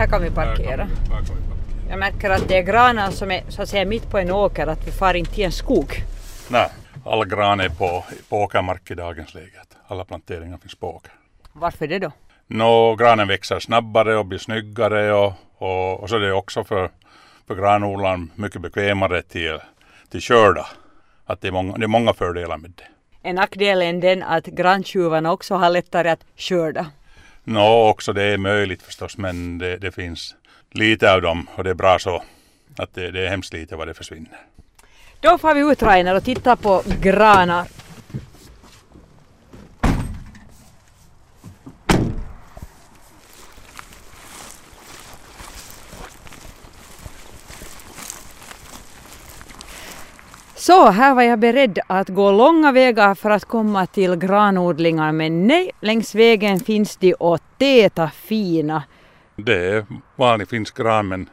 här kan vi parkera. kan vi, här kan vi parkera. Jag märker att det är granar som är så att säga mitt på en åker, att vi far inte i en skog. Nej, all gran är på, på åkermark i dagens läge. Alla planteringar finns på åker. Varför det då? Nå, granen växer snabbare och blir snyggare och, och, och så är det också för, för granodlaren mycket bekvämare till, till körda. Att det är, många, det är många fördelar med det. En nackdel är den att granntjuvarna också har lättare att skörda. Nå, också det är möjligt förstås men det, det finns lite av dem och det är bra så. Att det, det är hemskt lite vad det försvinner. Då får vi ut Rainer och titta på granar. Så, här var jag beredd att gå långa vägar för att komma till granodlingar men nej, längs vägen finns de och täta fina. Det är vanlig finsk gran men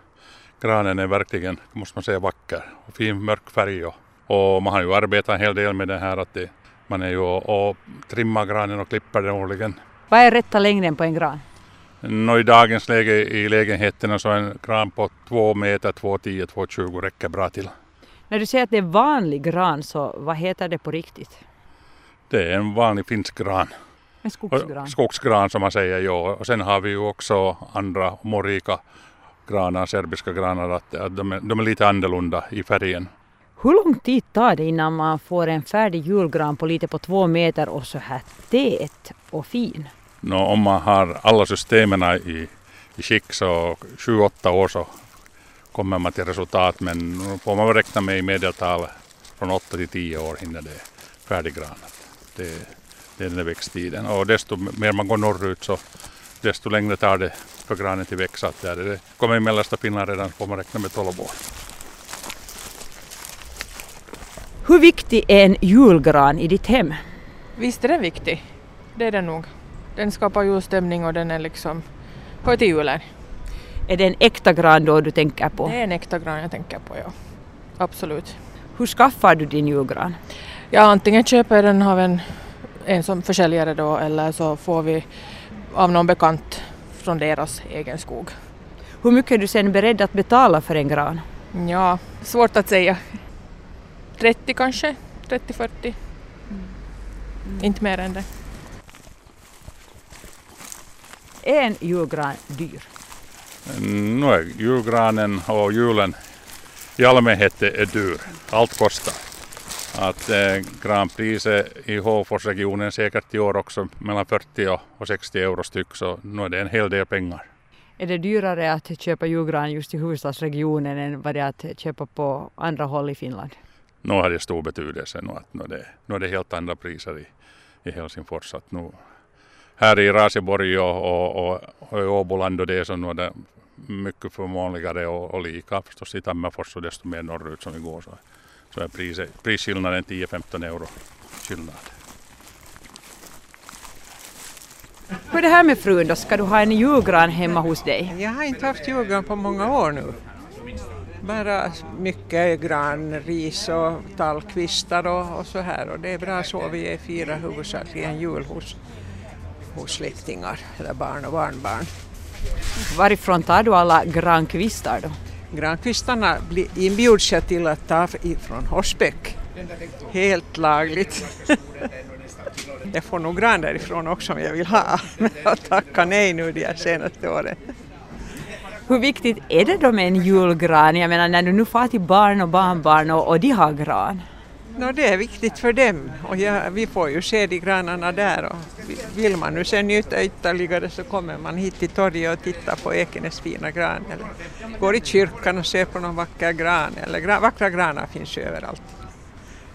granen är verkligen, måste man säga, vacker och fin mörk färg. Och, och man har ju arbetat en hel del med det här att det, man är ju och, och trimmar granen och klipper den årligen. Vad är rätta längden på en gran? Nå, I dagens läge i lägenheterna så är en gran på 2 meter, 2,10, 2,20 räcker bra till. När du säger att det är vanlig gran så vad heter det på riktigt? Det är en vanlig finsk gran. En skogsgran. Skogsgran som man säger, ja. Och sen har vi ju också andra morika granar, serbiska granar, att, att de, är, de är lite annorlunda i färgen. Hur lång tid tar det innan man får en färdig julgran på lite på två meter och så här tät och fin? Nå, om man har alla systemen i, i skick så 7-8 år så kommer man till resultat men får man räkna med i medeltal från 8 till 10 år innan det är färdiggranat. Det, det är den där växttiden och desto mer man går norrut så desto längre tar det för granen till växa. Att där är det kommer i mellersta Finland redan får man räkna med 12 år. Hur viktig är en julgran i ditt hem? Visst är den viktig. Det är den nog. Den skapar julstämning och den är liksom hör till julen. Är det en äkta gran då du tänker på? Det är en äkta gran jag tänker på, ja. Absolut. Hur skaffar du din julgran? Ja, antingen köper jag den av en, en som försäljare då eller så får vi av någon bekant från deras egen skog. Hur mycket är du sen beredd att betala för en gran? Ja, svårt att säga. 30 kanske, 30-40. Inte mer än det. Är en julgran dyr? Nu är julgranen och julen i allmänhet är dyr. Allt kostar. Att eh, granpriset i Håforsregionen säkert i år också mellan 40 och- och 60 euro styck så nu är det en hel del pengar. Är det dyrare att köpa julgran just i huvudstadsregionen än vad det är att köpa på andra håll i Finland? Nu har det stor betydelse. Nu, att nu, är det, nu är det helt andra priser i, i Helsingfors. Att nu, här i Raseborg och, och, och, och i Åboland och det så nu är det mycket förmånligare och, och lika förstås i Tammerfors och desto mer norrut som vi går så, så är priset, prisskillnaden 10-15 euro skillnad. Hur är det här med frun då? Ska du ha en julgran hemma hos dig? Jag har inte haft julgran på många år nu. Bara mycket gran, ris och tallkvistar och, och så här. Och det är bra så. Vi firar huvudsakligen jul hos, hos släktingar eller barn och barnbarn. Varifrån tar du alla grankvistar då? Grankvistarna inbjuds jag till att ta ifrån Horsbäck. Helt lagligt. Jag får nog gran därifrån också om jag vill ha. Men jag tackar nej nu de här senaste åren. Hur viktigt är det då med en julgran? Jag menar när du nu far till barn och barnbarn och, och de har gran. No, det är viktigt för dem och ja, vi får ju se de granarna där och vill man nu sen njuta ytterligare så kommer man hit till torget och tittar på Ekenäs fina gran eller går i kyrkan och ser på någon vacker gran eller gra, vackra granar finns ju överallt.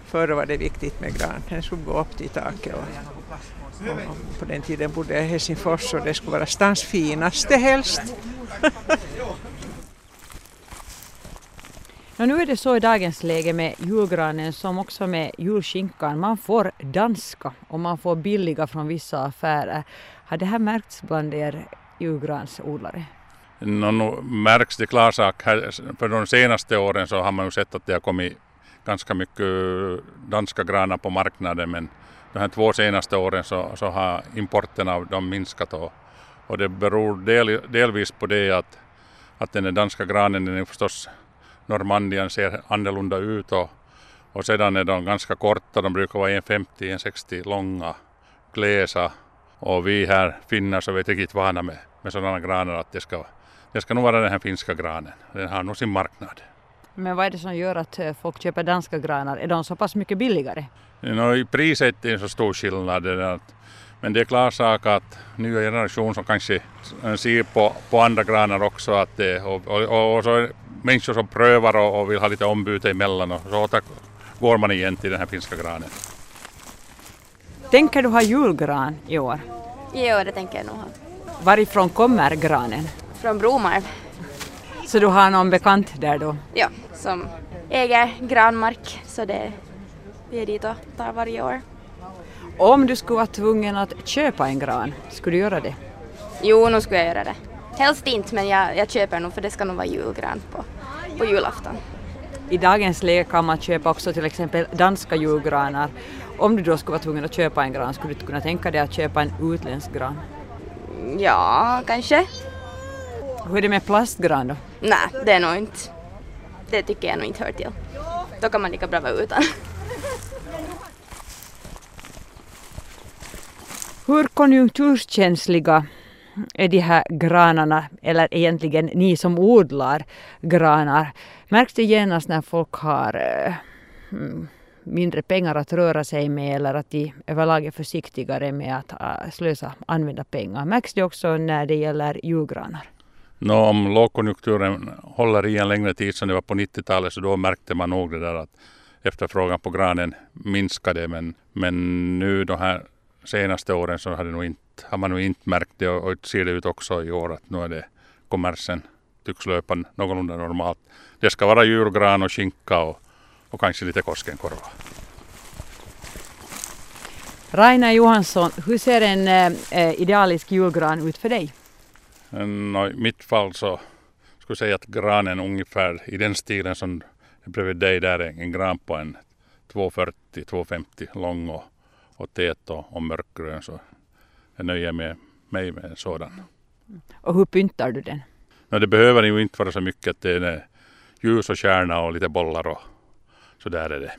Förr var det viktigt med gran, den skulle gå upp till taket och, och på den tiden bodde jag i Helsingfors och det skulle vara stans finaste helst. Och nu är det så i dagens läge med julgranen som också med julskinkan. Man får danska och man får billiga från vissa affärer. Har det här märkts bland er julgransodlare? No, nu märks det klar sak. För de senaste åren så har man ju sett att det har kommit ganska mycket danska granar på marknaden men de här två senaste åren så, så har importen av dem minskat och, Och det beror del, delvis på det att, att den danska granen den är förstås Normandien ser annorlunda ut och, och sedan är de ganska korta, de brukar vara 1,50-1,60 långa, glesa och vi här finnar så är vi riktigt vana med, med sådana granar att det ska, det ska nog vara den här finska granen. Den har nog sin marknad. Men vad är det som gör att eh, folk köper danska granar? Är de så pass mycket billigare? No, I priset är det så stor skillnad. Men det är klar sak att nya generation som kanske ser på, på andra granar också att det, och, och, och så människor som prövar och, och vill ha lite ombyte emellan och så går man igen till den här finska granen. Tänker du ha julgran i år? Jo, det tänker jag nog ha. Varifrån kommer granen? Från Bromarv. Så du har någon bekant där då? Ja, som äger granmark så det vi är dit och tar varje år. Om du skulle vara tvungen att köpa en gran, skulle du göra det? Jo, nu skulle jag göra det. Helst inte, men jag, jag köper nog för det ska nog vara julgran på, på julafton. I dagens läge kan man köpa också till exempel danska julgranar. Om du då skulle vara tvungen att köpa en gran, skulle du kunna tänka dig att köpa en utländsk gran? Ja, kanske. Hur är det med plastgran då? Nej, det är nog inte. Det tycker jag nog inte hör till. Då kan man lika bra vara utan. Hur konjunkturskänsliga är de här granarna, eller egentligen ni som odlar granar? Märks det genast när folk har eh, mm, mindre pengar att röra sig med eller att de överlag är försiktigare med att eh, slösa, använda pengar? Märks det också när det gäller julgranar? No, om lågkonjunkturen håller i en längre tid som det var på 90-talet så då märkte man nog det där att efterfrågan på granen minskade men, men nu de här senaste åren så har, det nog inte, har man nog inte märkt det och, och ser det ut också i år att nu är det kommersen tycks löpa någorlunda normalt. Det ska vara julgran och skinka och, och kanske lite Koskenkorva. Raina Johansson, hur ser en äh, idealisk julgran ut för dig? No, I mitt fall så skulle jag säga att granen ungefär i den stilen som bredvid dig där är en gran på en 240-250 lång och och tät och, och mörkgrön så jag nöjer med mig med en sådan. Och hur pyntar du den? No, det behöver ju inte vara så mycket. Det är ljus och kärna och lite bollar och så där är det.